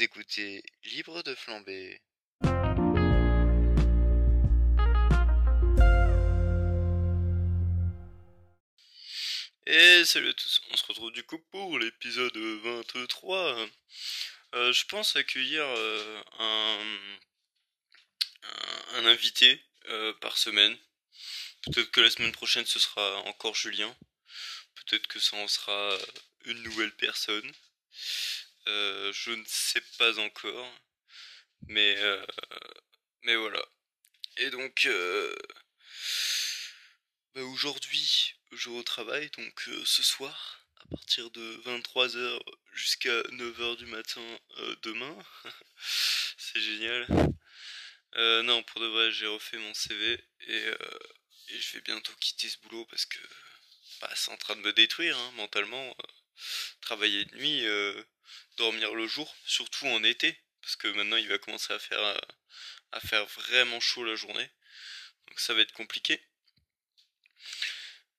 Écoutez Libre de flamber. Et salut à tous, on se retrouve du coup pour l'épisode 23. Euh, je pense accueillir euh, un, un, invité euh, par semaine. Peut-être que la semaine prochaine ce sera encore Julien. Peut-être que ça en sera une nouvelle personne. Je ne sais pas encore. Mais, mais voilà. Et donc, bah, aujourd'hui, je travail, donc ce soir, à partir de 23h jusqu'à 9h du matin demain. C'est génial. non, pour de vrai, j'ai refait mon CV et, je vais bientôt quitter ce boulot parce que bah, c'est en train de me détruire hein, mentalement. travailler de nuit, dormir le jour, surtout en été, parce que maintenant il va commencer à faire, à faire vraiment chaud la journée. Donc ça va être compliqué.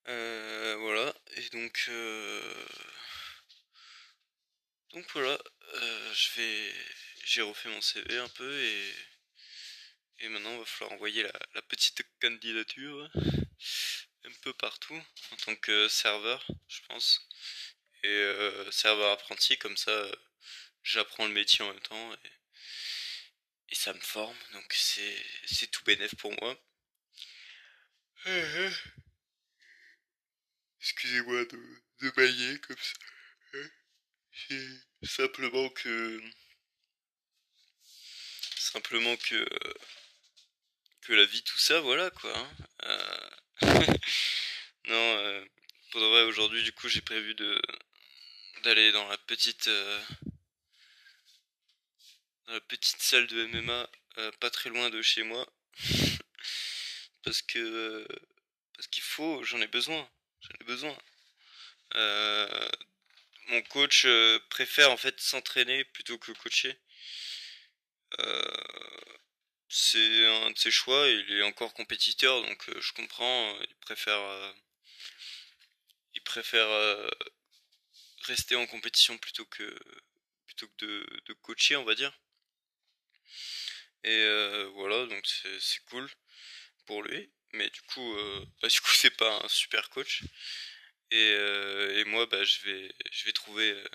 Euh, voilà, et donc, euh, donc voilà, euh, je vais, j'ai refait mon CV un peu et, et maintenant il va falloir envoyer la, petite candidature un peu partout en tant que serveur, je pense, et serveur apprenti comme ça, j'apprends le métier en même temps et, ça me forme, donc c'est, tout bénef pour moi. Excusez-moi de, de bailler comme ça. C'est simplement que. Simplement que. Que la vie, tout ça, voilà quoi. Hein. Euh, non, euh, pour vrai, aujourd'hui, du coup, j'ai prévu de. D'aller dans la petite. Euh, dans la petite salle de MMA, pas très loin de chez moi. parce que. parce qu'il faut, j'en ai besoin j'en ai besoin. Euh, mon coach euh, préfère en fait s'entraîner plutôt que coacher. Euh, c'est un de ses choix, il est encore compétiteur, donc je comprends, il préfère, il préfère rester en compétition plutôt que, plutôt que de, coacher, on va dire. Et voilà, donc c'est cool pour lui mais du coup, euh, bah, du coup, c'est pas un super coach. Et, euh, et moi, bah, je vais, je vais trouver euh,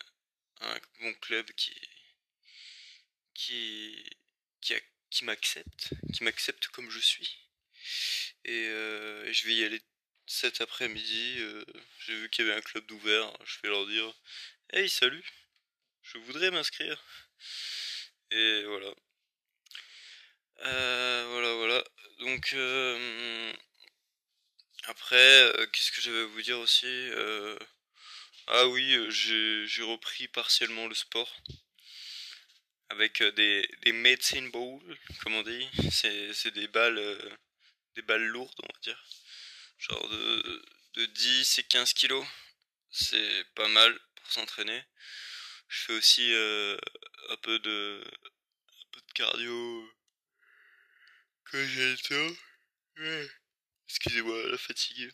un bon club qui, qui, qui, qui m'accepte, qui m'accepte comme je suis. Et, je vais y aller cet après-midi. J'ai vu qu'il y avait un club d'ouvert. Je vais leur dire, hey, salut, je voudrais m'inscrire. Et voilà. voilà, voilà. Donc, euh, après, euh, qu'est-ce que je vais vous dire aussi euh, Ah oui, j'ai repris partiellement le sport. Avec des, des medicine balls, comme on dit. C'est des balles, des balles lourdes, on va dire. Genre de, de 10 et 15 kilos. C'est pas mal pour s'entraîner. Je fais aussi un peu de un peu de cardio quand j'ai le temps. Excusez-moi, la fatigue.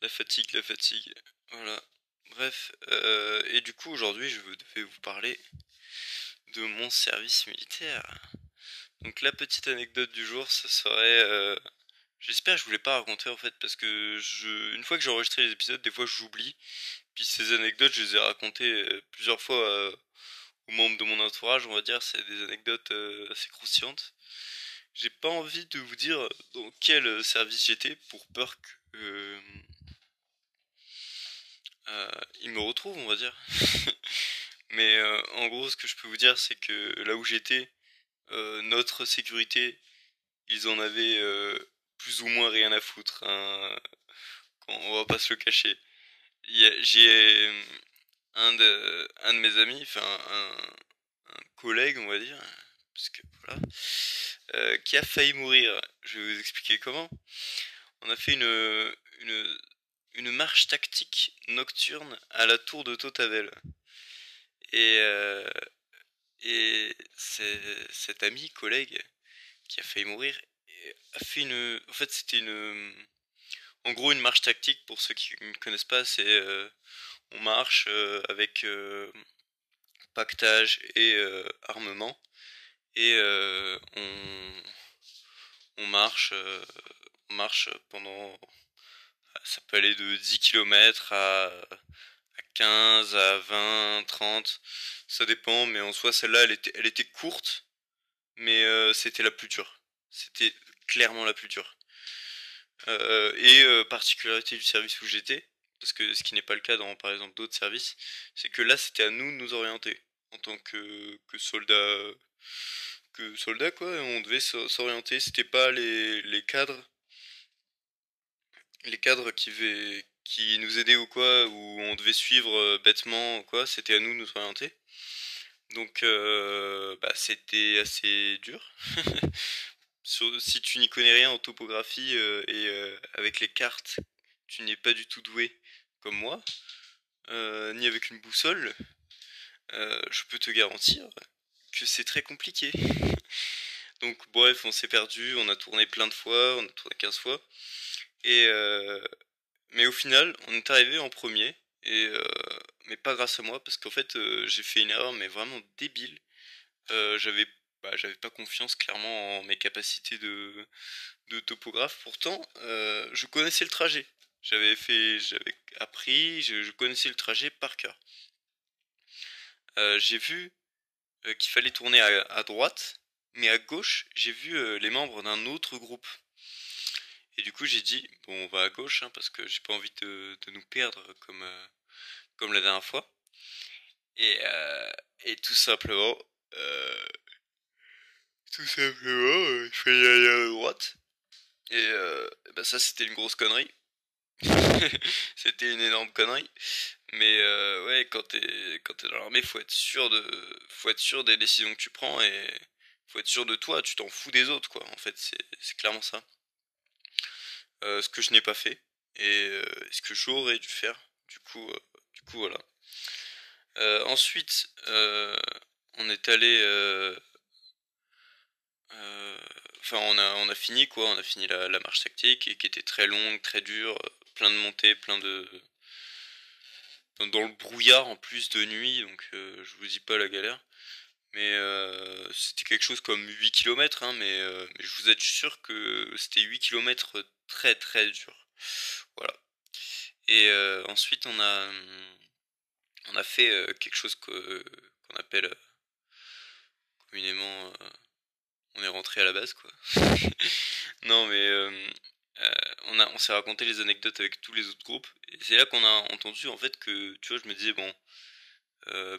La fatigue, la fatigue. Voilà. Bref. Euh, et du coup, aujourd'hui, je vais vous parler de mon service militaire. Donc la petite anecdote du jour, ce serait... Euh, j'espère que je voulais pas raconter en fait, parce que je, une fois que j'ai enregistré les épisodes, des fois j'oublie. Puis ces anecdotes, je les ai racontées euh, plusieurs fois aux membres de mon entourage, on va dire. C'est des anecdotes assez croustillantes j'ai pas envie de vous dire dans quel service j'étais pour peur que euh, euh, me retrouve, on va dire. Mais euh, en gros, ce que je peux vous dire, c'est que là où j'étais, notre sécurité, ils en avaient plus ou moins rien à foutre. Hein, on va pas se le cacher. J'ai un de, un de mes amis, enfin un, collègue, on va dire, parce que voilà, euh, qui a failli mourir. Je vais vous expliquer comment. On a fait une, une, une marche tactique nocturne à la tour de Totavel. Et, euh, et cet ami, collègue, qui a failli mourir, fait une... En fait, c'était une... En gros, une marche tactique, pour ceux qui ne connaissent pas, c'est... Euh, on marche avec pactage et armement. Et on, on marche, on marche pendant ça peut aller de 10 km à, 15, à 20, 30, ça dépend, mais en soi celle-là elle était, elle était courte, mais euh, c'était la plus dure. C'était clairement la plus dure. Euh, et euh, particularité du service où j'étais, parce que ce qui n'est pas le cas dans par exemple d'autres services, c'est que là c'était à nous de nous orienter en tant que, que soldat que soldat quoi, on devait s'orienter, c'était pas les, les cadres les cadres qui, qui nous aidaient ou quoi, où on devait suivre euh, bêtement quoi, c'était à nous de nous orienter. Donc bah, c'était assez dur. si tu n'y connais rien en topographie euh, et avec les cartes, tu n'es pas du tout doué comme moi, ni avec une boussole, je peux te garantir que c'est très compliqué. Donc bref, on s'est perdu, on a tourné plein de fois, on a tourné 15 fois. Et euh, mais au final, on est arrivé en premier. Et euh, mais pas grâce à moi parce qu'en fait euh, j'ai fait une erreur mais vraiment débile. j'avais bah, j'avais pas confiance clairement en mes capacités de, de topographe. Pourtant, je connaissais le trajet. J'avais fait, j'avais appris, je, connaissais le trajet par cœur. j'ai vu qu'il fallait tourner à, à, droite, mais à gauche, j'ai vu les membres d'un autre groupe. Et du coup, j'ai dit, bon, on va à gauche, hein, parce que j'ai pas envie de, de, nous perdre comme, euh, comme la dernière fois. Et, euh, et tout simplement, euh, tout simplement, il fallait aller à droite. Et bah ça, c'était une grosse connerie. c'était une énorme connerie. Mais ouais, quand t'es quand es dans l'armée, faut être sûr de, faut être sûr des décisions que tu prends et faut être sûr de toi. Tu t'en fous des autres, quoi. En fait, c'est clairement ça. Euh, ce que je n'ai pas fait et euh, ce que j'aurais dû faire. Du coup, euh, du coup voilà. ensuite, on est allé enfin on a on a fini quoi on a fini la, marche tactique qui était très longue très dure plein de montées plein de dans, le brouillard en plus de nuit donc je vous dis pas la galère mais euh, c'était quelque chose comme 8 km, hein, mais, euh, je vous sûr que c'était 8 km très très dur. Voilà. Et euh, ensuite on a on a fait quelque chose qu'on appelle communément on est rentré à la base quoi. non mais on a on s'est raconté les anecdotes avec tous les autres groupes et c'est là qu'on a entendu en fait que tu vois je me disais bon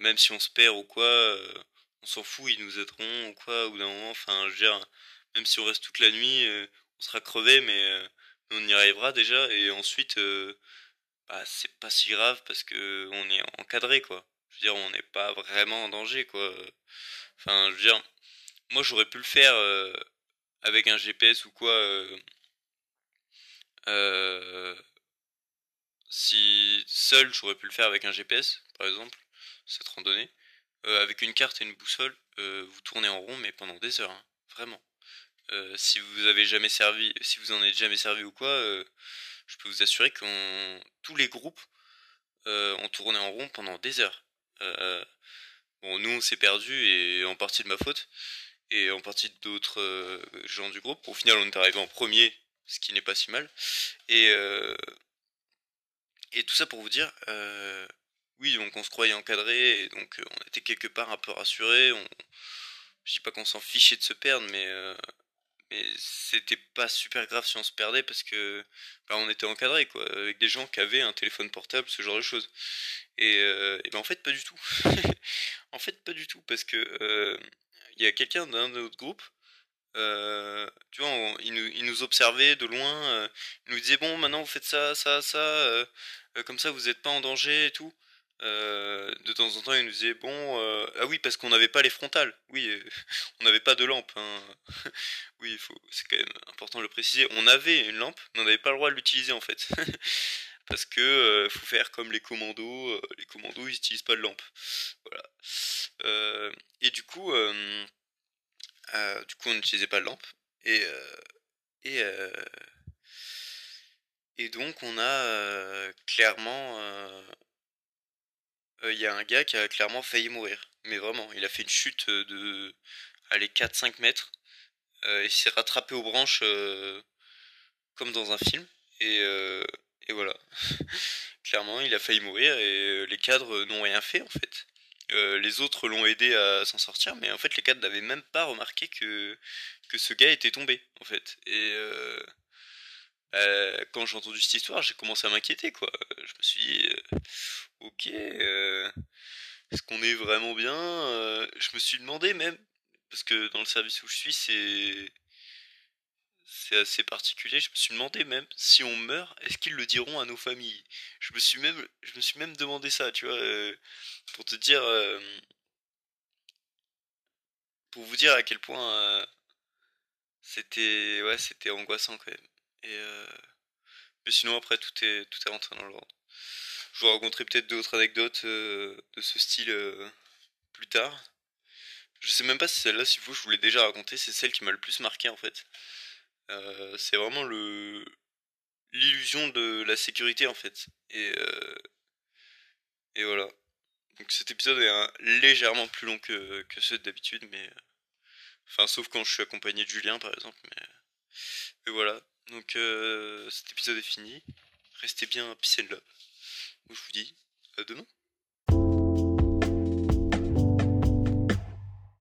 même si on se perd ou quoi on s'en fout, ils nous aideront ou quoi, ou d'un moment, enfin, je veux dire, même si on reste toute la nuit, euh, on sera crevé, mais, euh, on y arrivera déjà, et ensuite, euh, bah, c'est pas si grave parce que on est encadré, quoi. Je veux dire, on n'est pas vraiment en danger, quoi. Enfin, je veux dire, moi j'aurais pu le faire avec un GPS ou quoi. si seul, j'aurais pu le faire avec un GPS, par exemple, cette randonnée. Euh, avec une carte et une boussole, euh, vous tournez en rond, mais pendant des heures, hein, vraiment. Euh, si vous avez jamais servi, si vous en êtes jamais servi ou quoi, je peux vous assurer que tous les groupes ont tourné en rond pendant des heures. bon, nous on s'est perdu et en partie de ma faute et en partie d'autres gens du groupe. Au final, on est arrivé en premier, ce qui n'est pas si mal. Et et tout ça pour vous dire, oui, donc on se croyait encadré, et donc euh, on était quelque part un peu rassuré. On... Je dis pas qu'on s'en fichait de se perdre, mais, euh, mais c'était pas super grave si on se perdait parce que bah, on était encadré, quoi, avec des gens qui avaient un téléphone portable, ce genre de choses. Et, euh, ben en fait, pas du tout. en fait, pas du tout, parce que il y a quelqu'un d'un autre groupe tu vois, il, nous, il, nous, observait de loin, il nous disait bon, maintenant vous faites ça, ça, ça, comme ça vous n'êtes pas en danger et tout. Euh, de temps en temps, il nous disait bon, euh, ah oui, parce qu'on n'avait pas les frontales. Oui, euh, on n'avait pas de lampe. Hein. oui, c'est quand même important de le préciser. On avait une lampe, mais on n'avait pas le droit de l'utiliser en fait, parce que faut faire comme les commandos. les commandos, ils n'utilisent pas de lampe. Voilà. Et du coup, du coup, on n'utilisait pas de lampe. Et et et donc, on a clairement il euh, y a un gars qui a clairement failli mourir. Mais vraiment, il a fait une chute de allez, 4-5 mètres. il s'est rattrapé aux branches comme dans un film. Et, et voilà. Clairement, il a failli mourir et les cadres n'ont rien fait en fait. Les autres l'ont aidé à s'en sortir, mais en fait les cadres n'avaient même pas remarqué que, que ce gars était tombé en fait. Et euh, quand j'ai entendu cette histoire, j'ai commencé à m'inquiéter, quoi. Je me suis dit, euh, ok, euh, est-ce qu'on est vraiment bien Je me suis demandé même, parce que dans le service où je suis, c'est c'est assez particulier. Je me suis demandé même si on meurt, est-ce qu'ils le diront à nos familles? Je me suis même, je me suis même demandé ça, tu vois, pour te dire, pour vous dire à quel point c'était, ouais, c'était angoissant quand même. Et euh, Mais sinon, après, tout est, tout est rentré dans l'ordre. Je vous raconterai peut-être d'autres anecdotes euh, de ce style euh, plus tard. Je sais même pas si celle-là, si vous, je vous l'ai déjà raconté, c'est celle qui m'a le plus marqué en fait. C'est vraiment le l'illusion de la sécurité en fait. Et, et voilà. Donc cet épisode est légèrement plus long que, que ceux d'habitude, mais... Enfin, sauf quand je suis accompagné de Julien par exemple, mais... Mais voilà. Donc euh, cet épisode est fini. Restez bien peace and love. Je vous dis à demain.